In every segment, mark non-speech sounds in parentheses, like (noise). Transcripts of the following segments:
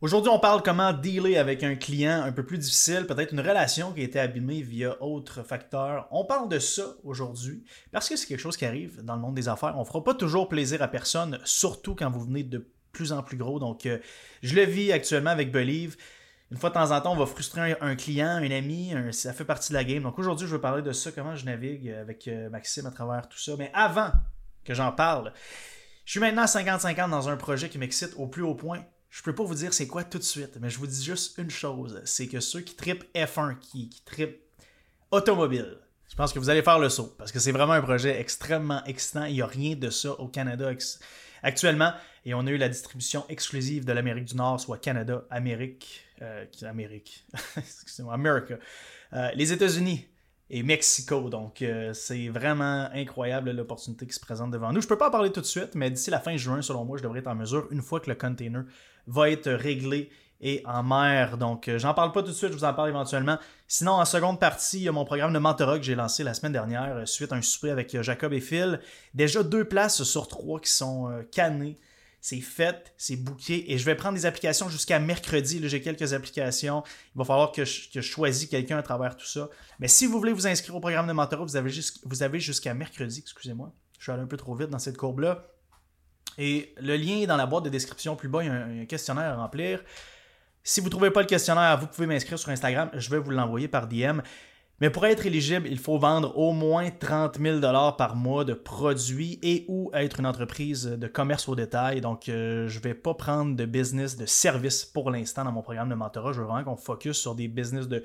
Aujourd'hui, on parle comment dealer avec un client un peu plus difficile, peut-être une relation qui a été abîmée via autres facteurs. On parle de ça aujourd'hui parce que c'est quelque chose qui arrive dans le monde des affaires. On ne fera pas toujours plaisir à personne, surtout quand vous venez de plus en plus gros. Donc, euh, je le vis actuellement avec Believe. Une fois de temps en temps, on va frustrer un, client, un ami, ça fait partie de la game. Donc aujourd'hui, je veux parler de ça, comment je navigue avec euh, Maxime à travers tout ça. Mais avant que j'en parle, je suis maintenant 50-50 dans un projet qui m'excite au plus haut point je peux pas vous dire c'est quoi tout de suite, mais je vous dis juste une chose, c'est que ceux qui tripent F1, qui, qui tripent automobile, je pense que vous allez faire le saut, parce que c'est vraiment un projet extrêmement excitant. Il n'y a rien de ça au Canada actuellement, et on a eu la distribution exclusive de l'Amérique du Nord, soit Canada, Amérique, euh, Amérique, (laughs) excusez-moi, America, euh, les États-Unis et Mexico. Donc, euh, c'est vraiment incroyable l'opportunité qui se présente devant nous. Je ne peux pas en parler tout de suite, mais d'ici la fin juin, selon moi, je devrais être en mesure, une fois que le container va être réglé et en mer. Donc, euh, j'en parle pas tout de suite, je vous en parle éventuellement. Sinon, en seconde partie, il y a mon programme de mentorat que j'ai lancé la semaine dernière, euh, suite à un souper avec Jacob et Phil. Déjà deux places sur trois qui sont cannées c'est fait, c'est booké et je vais prendre des applications jusqu'à mercredi. J'ai quelques applications. Il va falloir que je, choisisse quelqu'un à travers tout ça. Mais si vous voulez vous inscrire au programme de mentorat, vous avez, vous avez jusqu'à mercredi, excusez-moi. Je suis allé un peu trop vite dans cette courbe-là. Et le lien est dans la boîte de description plus bas. Il y a un, questionnaire à remplir. Si vous ne trouvez pas le questionnaire, vous pouvez m'inscrire sur Instagram. Je vais vous l'envoyer par DM. Mais pour être éligible, il faut vendre au moins 30 000 par mois de produits et ou être une entreprise de commerce au détail. Donc, euh, je ne vais pas prendre de business de service pour l'instant dans mon programme de mentorat. Je veux vraiment qu'on focus sur des business de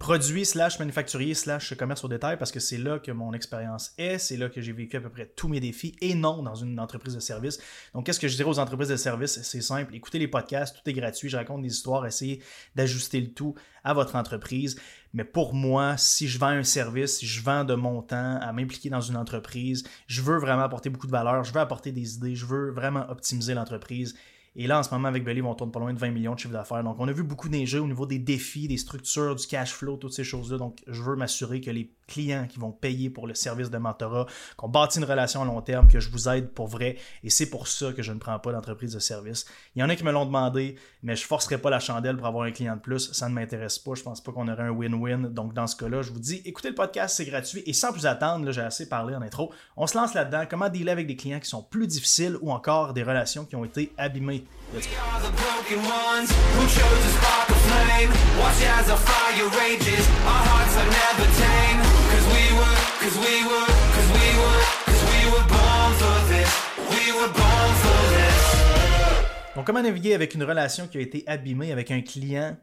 produit slash manufacturier slash commerce au détail parce que c'est là que mon expérience est, c'est là que j'ai vécu à peu près tous mes défis et non dans une entreprise de service. Donc qu'est-ce que je dirais aux entreprises de service? C'est simple, écoutez les podcasts, tout est gratuit, je raconte des histoires, essayez d'ajuster le tout à votre entreprise. Mais pour moi, si je vends un service, si je vends de mon temps à m'impliquer dans une entreprise, je veux vraiment apporter beaucoup de valeur, je veux apporter des idées, je veux vraiment optimiser l'entreprise. Et là, en ce moment, avec Believe, on tourne pas loin de 20 millions de chiffre d'affaires. Donc, on a vu beaucoup neiger au niveau des défis, des structures, du cash flow, toutes ces choses-là. Donc, je veux m'assurer que les clients qui vont payer pour le service de mentorat, qu'on bâtit une relation à long terme, que je vous aide pour vrai. Et c'est pour ça que je ne prends pas d'entreprise de service. Il y en a qui me l'ont demandé, mais je forcerai pas la chandelle pour avoir un client de plus. Ça ne m'intéresse pas. Je pense pas qu'on aurait un win-win. Donc, dans ce cas-là, je vous dis, écoutez le podcast, c'est gratuit. Et sans plus attendre, j'ai assez parlé en intro. On se lance là-dedans. Comment dealer avec des clients qui sont plus difficiles ou encore des relations qui ont été abîmées? Donc, comment naviguer avec une relation qui a été abîmée avec un client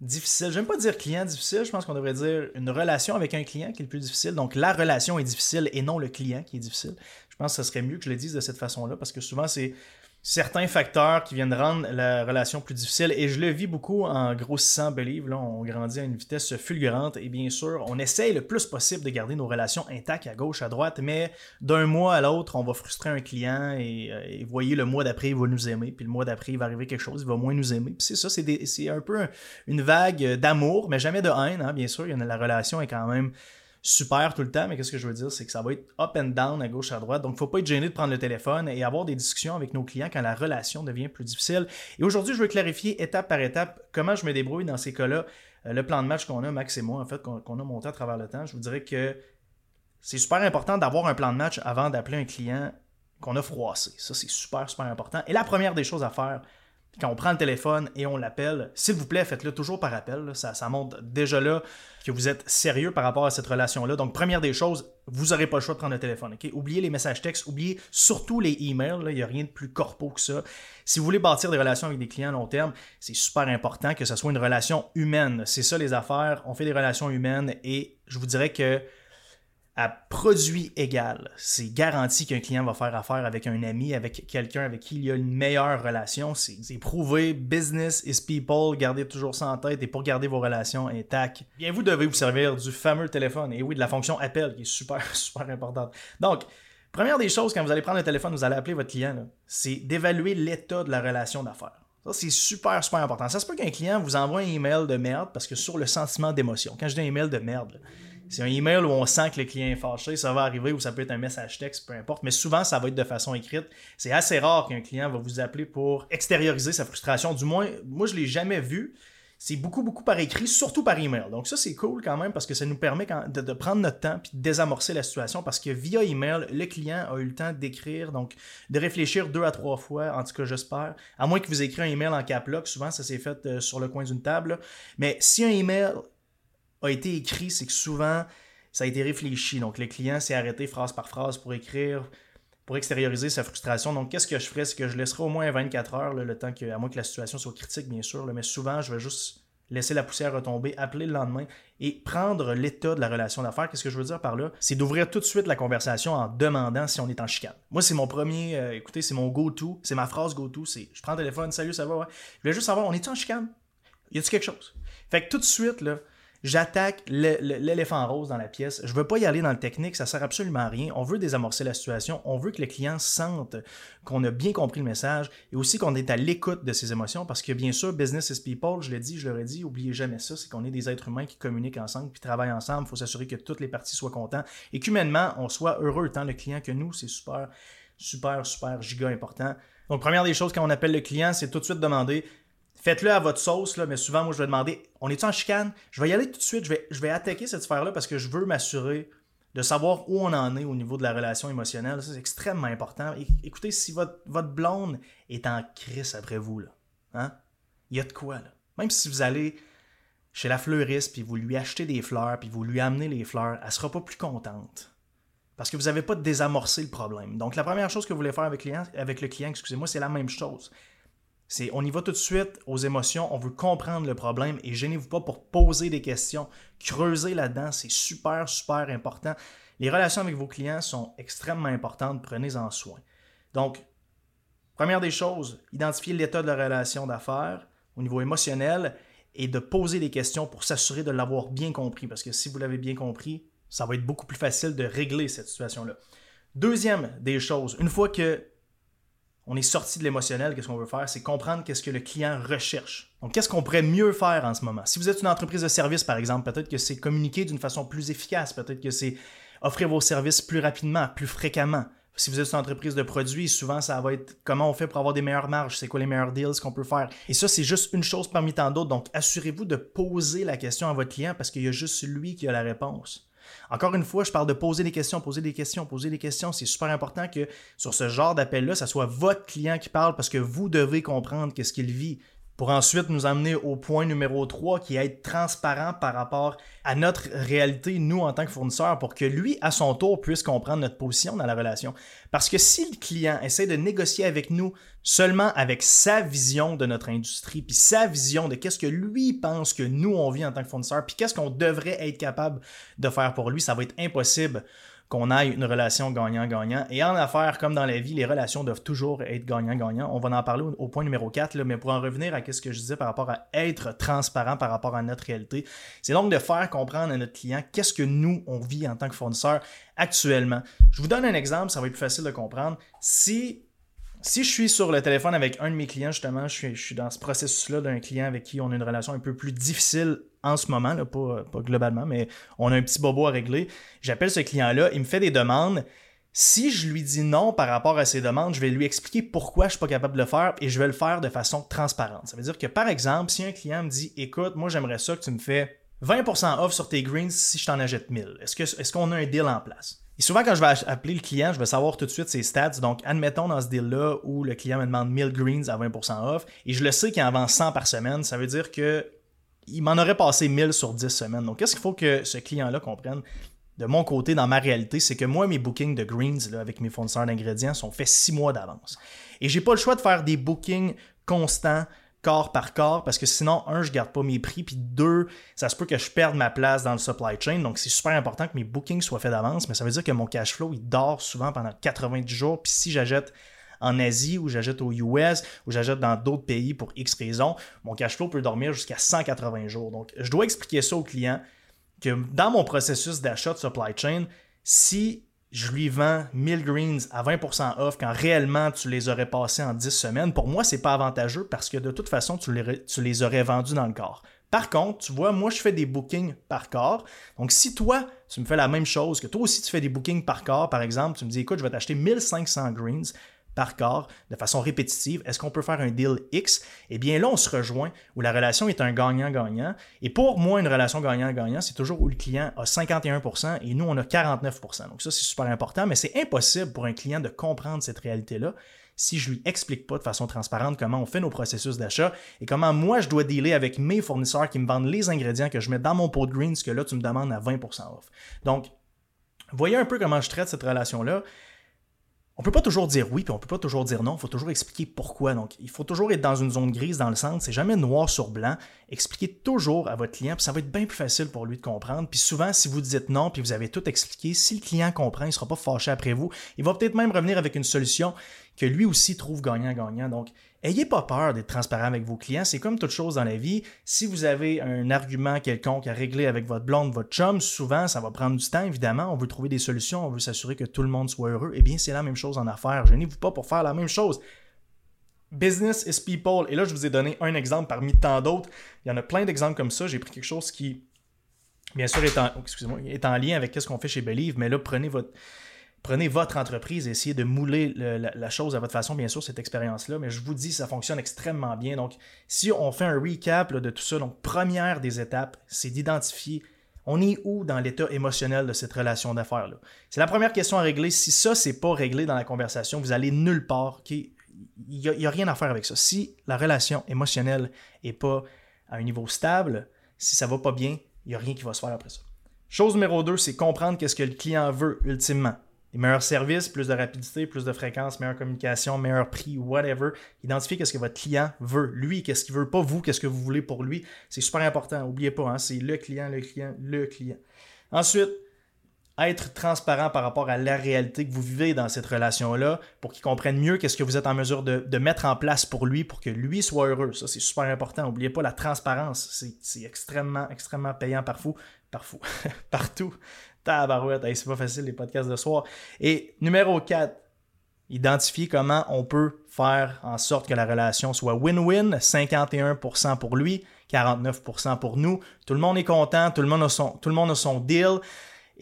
difficile? J'aime pas dire client difficile, je pense qu'on devrait dire une relation avec un client qui est le plus difficile. Donc la relation est difficile et non le client qui est difficile. Je pense que ce serait mieux que je le dise de cette façon-là parce que souvent c'est certains facteurs qui viennent rendre la relation plus difficile. Et je le vis beaucoup en grossissant Believe. Là, on grandit à une vitesse fulgurante. Et bien sûr, on essaye le plus possible de garder nos relations intactes à gauche, à droite. Mais d'un mois à l'autre, on va frustrer un client. Et, euh, voyez, le mois d'après, il va nous aimer. Puis le mois d'après, il va arriver quelque chose, il va moins nous aimer. Puis c'est ça, c'est un peu une vague d'amour, mais jamais de haine. Hein, bien sûr, il y la relation est quand même super tout le temps, mais qu'est-ce que je veux dire, c'est que ça va être up and down à gauche à droite. Donc, il ne faut pas être gêné de prendre le téléphone et avoir des discussions avec nos clients quand la relation devient plus difficile. Et aujourd'hui, je veux clarifier étape par étape comment je me débrouille dans ces cas-là. Euh, le plan de match qu'on a, Max et moi, en fait, qu'on a monté à travers le temps, je vous dirais que c'est super important d'avoir un plan de match avant d'appeler un client qu'on a froissé. Ça, c'est super, super important. Et la première des choses à faire, quand on prend le téléphone et on l'appelle, s'il vous plaît, faites-le toujours par appel. Ça, montre déjà là que vous êtes sérieux par rapport à cette relation-là. Donc, première des choses, vous n'aurez pas le choix de prendre le téléphone. Oubliez les messages textes, oubliez surtout les emails. Il n'y a rien de plus corpo que ça. Si vous voulez bâtir des relations avec des clients à long terme, c'est super important que ce soit une relation humaine. C'est ça les affaires. On fait des relations humaines et je vous dirais que produit égal. C'est garanti qu'un client va faire affaire avec un ami, avec quelqu'un avec qui il y a une meilleure relation. C'est prouvé. Business is people. Gardez toujours ça en tête. Et pour garder vos relations intactes, bien vous devez vous servir du fameux téléphone. Et oui, de la fonction appel qui est super, (laughs) super importante. Donc, première des choses, quand vous allez prendre le téléphone, vous allez appeler votre client, c'est d'évaluer l'état de la relation d'affaires. Ça, c'est super, super important. Ça se peut qu'un client vous envoie un email de merde parce que sur le sentiment d'émotion, quand je dis un email de merde, C'est un email où on sent que le client est fâché, ça va arriver ou ça peut être un message texte, peu importe. Mais souvent, ça va être de façon écrite. C'est assez rare qu'un client va vous appeler pour extérioriser sa frustration. Du moins, moi, je l'ai jamais vu. C'est beaucoup, beaucoup par écrit, surtout par email. Donc ça, c'est cool quand même parce que ça nous permet de, prendre notre temps puis de désamorcer la situation parce que via email, le client a eu le temps d'écrire, donc de réfléchir deux à trois fois, en tout cas j'espère. À moins que vous écriviez un email en cap lock, souvent ça s'est fait euh, sur le coin d'une table. Mais si un email a été écrit, c'est que souvent, ça a été réfléchi. Donc, le client s'est arrêté phrase par phrase pour écrire, pour extérioriser sa frustration. Donc, qu'est-ce que je ferais? C'est que je laisserai au moins 24 heures, le temps que, à moins que la situation soit critique, bien sûr. mais souvent, je vais juste laisser la poussière retomber, appeler le lendemain et prendre l'état de la relation d'affaires. Qu'est-ce que je veux dire par là? C'est d'ouvrir tout de suite la conversation en demandant si on est en chicane. Moi, c'est mon premier, euh, écoutez, c'est mon go-to, c'est ma phrase go-to, c'est je prends le téléphone, salut, ça va. Je voulais juste savoir, on est en chicane? Y a-t-il quelque chose? Fait que tout de suite, là, J'attaque l'éléphant rose dans la pièce. Je veux pas y aller dans le technique, ça sert absolument à rien. On veut désamorcer la situation. On veut que le client sente qu'on a bien compris le message et aussi qu'on est à l'écoute de ses émotions parce que bien sûr, business is people, je l'ai dit, je l'aurais dit, oubliez jamais ça, c'est qu'on est des êtres humains qui communiquent ensemble puis travaillent ensemble. Il faut s'assurer que toutes les parties soient contentes et qu'humainement, on soit heureux tant le client que nous. C'est super, super, super giga important. Donc, première des choses quand on appelle le client, c'est tout de suite demander Faites-le à votre sauce, là, mais souvent, moi, je vais demander on est en chicane? Je vais y aller tout de suite, je vais, je vais attaquer cette sphère-là parce que je veux m'assurer de savoir où on en est au niveau de la relation émotionnelle. C'est extrêmement important. écoutez, si votre, blonde est en crise après vous, hein, il y a de quoi, là? Même si vous allez chez la fleuriste, puis vous lui achetez des fleurs, puis vous lui amenez les fleurs, elle sera pas plus contente. Parce que vous n'avez pas désamorcé le problème. Donc, la première chose que vous voulez faire avec, client, avec le client, excusez-moi, c'est la même chose. On y va tout de suite aux émotions, on veut comprendre le problème et gênez-vous pas pour poser des questions, creuser là-dedans, c'est super, super important. Les relations avec vos clients sont extrêmement importantes, prenez-en soin. Donc, première des choses, identifier l'état de la relation d'affaires au niveau émotionnel et de poser des questions pour s'assurer de l'avoir bien compris. Parce que si vous l'avez bien compris, ça va être beaucoup plus facile de régler cette situation-là. Deuxième des choses, une fois que on est sorti de l'émotionnel, qu'est-ce qu'on veut faire? C'est comprendre qu'est-ce que le client recherche. Donc, qu'est-ce qu'on pourrait mieux faire en ce moment? Si vous êtes une entreprise de service, par exemple, peut-être que c'est communiquer d'une façon plus efficace, peut-être que c'est offrir vos services plus rapidement, plus fréquemment. Si vous êtes une entreprise de produits, souvent ça va être comment on fait pour avoir des meilleures marges, c'est quoi les meilleurs deals qu'on peut faire. Et ça, c'est juste une chose parmi tant d'autres. Donc, assurez-vous de poser la question à votre client parce qu'il y a juste lui qui a la réponse. Encore une fois, je parle de poser des questions, poser des questions, poser des questions. C'est super important que sur ce genre d'appel-là, ça soit votre client qui parle parce que vous devez comprendre qu'est-ce qu'il vit pour ensuite nous amener au point numéro 3 qui est être transparent par rapport à notre réalité, nous en tant que fournisseurs, pour que lui, à son tour, puisse comprendre notre position dans la relation. Parce que si le client essaie de négocier avec nous seulement avec sa vision de notre industrie, puis sa vision de qu'est-ce que lui pense que nous, on vit en tant que fournisseur, puis qu'est-ce qu'on devrait être capable de faire pour lui, ça va être impossible qu'on aille une relation gagnant-gagnant. Et en affaires, comme dans la vie, les relations doivent toujours être gagnant-gagnant. On va en parler au, point numéro 4, là, mais pour en revenir à ce que je disais par rapport à être transparent par rapport à notre réalité, c'est donc de faire comprendre à notre client qu'est-ce que nous, on vit en tant que fournisseur actuellement. Je vous donne un exemple, ça va être plus facile de comprendre. Si si je suis sur le téléphone avec un de mes clients, justement, je suis, dans ce processus-là d'un client avec qui on a une relation un peu plus difficile en ce moment, là, pas, globalement, mais on a un petit bobo à régler. J'appelle ce client-là, il me fait des demandes. Si je lui dis non par rapport à ses demandes, je vais lui expliquer pourquoi je suis pas capable de le faire et je vais le faire de façon transparente. Ça veut dire que, par exemple, si un client me dit Écoute, moi j'aimerais ça que tu me fais 20% off sur tes greens si je t'en achète 1000. Est-ce qu'on est qu'on a un deal en place? Et souvent, quand je vais appeler le client, je vais savoir tout de suite ses stats. Donc, admettons dans ce deal-là où le client me demande 1000 greens à 20% off et je le sais qu'il en vend 100 par semaine, ça veut dire que il m'en aurait passé 1000 sur 10 semaines. Donc, qu'est-ce qu'il faut que ce client-là comprenne? De mon côté, dans ma réalité, c'est que moi, mes bookings de greens avec mes fournisseurs d'ingrédients sont faits 6 mois d'avance. Et j'ai pas le choix de faire des bookings constants corps par corps parce que sinon, un, je garde pas mes prix, puis deux, ça se peut que je perde ma place dans le supply chain. Donc, c'est super important que mes bookings soient faits d'avance, mais ça veut dire que mon cash flow, il dort souvent pendant 90 jours. Puis si j'achète en Asie ou j'achète aux US ou j'achète dans d'autres pays pour X raisons, mon cash flow peut dormir jusqu'à 180 jours. Donc, je dois expliquer ça au client que dans mon processus d'achat de supply chain, si je lui vends 1000 greens à 20% off quand réellement tu les aurais passés en 10 semaines, pour moi, c'est pas avantageux parce que de toute façon, tu les, tu les aurais vendus dans le corps. Par contre, tu vois, moi, je fais des bookings par corps. Donc, si toi, tu me fais la même chose, que toi aussi, tu fais des bookings par corps, par exemple, tu me dis, écoute, je vais t'acheter 1500 greens, par corps de façon répétitive. Est-ce qu'on peut faire un deal X? Eh bien là, on se rejoint où la relation est un gagnant-gagnant. Et pour moi, une relation gagnant-gagnant, c'est toujours où le client a 51% et nous, on a 49%. Donc ça, c'est super important, mais c'est impossible pour un client de comprendre cette réalité-là si je lui explique pas de façon transparente comment on fait nos processus d'achat et comment moi je dois dealer avec mes fournisseurs qui me vendent les ingrédients que je mets dans mon pot de greens que là tu me demandes à 20% off. Donc, voyez un peu comment je traite cette relation-là on peut pas toujours dire oui, puis on peut pas toujours dire non. Il faut toujours expliquer pourquoi. Donc, il faut toujours être dans une zone grise dans le centre. C'est jamais noir sur blanc. Expliquez toujours à votre client, puis ça va être bien plus facile pour lui de comprendre. Puis souvent, si vous dites non, puis vous avez tout expliqué, si le client comprend, il sera pas fâché après vous. Il va peut-être même revenir avec une solution que lui aussi trouve gagnant-gagnant. Donc, Ayez pas peur d'être transparent avec vos clients. C'est comme toute chose dans la vie. Si vous avez un argument quelconque à régler avec votre blonde, votre chum, souvent, ça va prendre du temps, évidemment. On veut trouver des solutions, on veut s'assurer que tout le monde soit heureux. Eh bien, c'est la même chose en affaires. Gênez-vous pas pour faire la même chose. Business is people. Et là, je vous ai donné un exemple parmi tant d'autres. Il y en a plein d'exemples comme ça. J'ai pris quelque chose qui, bien sûr, est en, est en lien avec ce qu'on fait chez Believe, mais là, prenez votre prenez votre entreprise et essayez de mouler la, chose à votre façon, bien sûr, cette expérience-là. Mais je vous dis, ça fonctionne extrêmement bien. Donc, si on fait un recap de tout ça, donc première des étapes, c'est d'identifier on est où dans l'état émotionnel de cette relation d'affaires-là? C'est la première question à régler. Si ça, c'est pas réglé dans la conversation, vous allez nulle part. Il n'y a, rien à faire avec ça. Si la relation émotionnelle n'est pas à un niveau stable, si ça va pas bien, il n'y a rien qui va se faire après ça. Chose numéro deux, c'est comprendre qu'est-ce que le client veut ultimement des meilleurs services, plus de rapidité, plus de fréquence, meilleure communication, meilleur prix, whatever. Identifiez qu'est-ce que votre client veut. Lui, qu'est-ce qu'il veut, pas vous, qu'est-ce que vous voulez pour lui. C'est super important. N'oubliez pas, hein, c'est le client, le client, le client. Ensuite, être transparent par rapport à la réalité que vous vivez dans cette relation-là pour qu'il comprenne mieux qu'est-ce que vous êtes en mesure de, mettre en place pour lui pour que lui soit heureux. Ça, c'est super important. N'oubliez pas la transparence. C'est extrêmement, extrêmement payant parfois. Parfois. (laughs) Partout. Tabarouette, c'est pas facile les podcasts de soir. Et numéro 4, identifier comment on peut faire en sorte que la relation soit win-win, 51% pour lui, 49% pour nous. Tout le monde est content, tout le monde a son, tout le monde a deal.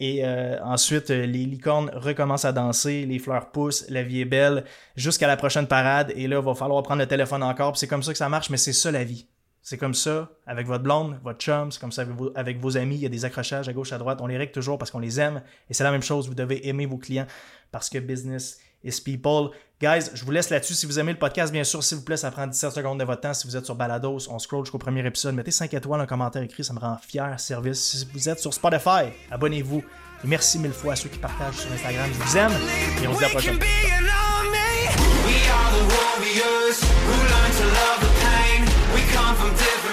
Et euh, ensuite, les licornes recommencent à danser, les fleurs poussent, la vie est belle, jusqu'à la prochaine parade. Et là, il va falloir prendre le téléphone encore. C'est comme ça que ça marche, mais c'est ça la vie. C'est comme ça avec votre blonde, votre chum, c'est comme ça avec vos, amis. Il y a des accrochages à gauche, à droite. On les règle toujours parce qu'on les aime. Et c'est la même chose. Vous devez aimer vos clients parce que business is people. Guys, je vous laisse là-dessus. Si vous aimez le podcast, bien sûr, s'il vous plaît, ça prend 17 secondes de votre temps. Si vous êtes sur Balados, on scroll jusqu'au premier épisode. Mettez 5 étoiles, un commentaire écrit, ça me rend fier, service. Si vous êtes sur Spotify, abonnez-vous. Merci mille fois à ceux qui partagent sur Instagram. Je vous aime et on se dit à la prochaine. Come from different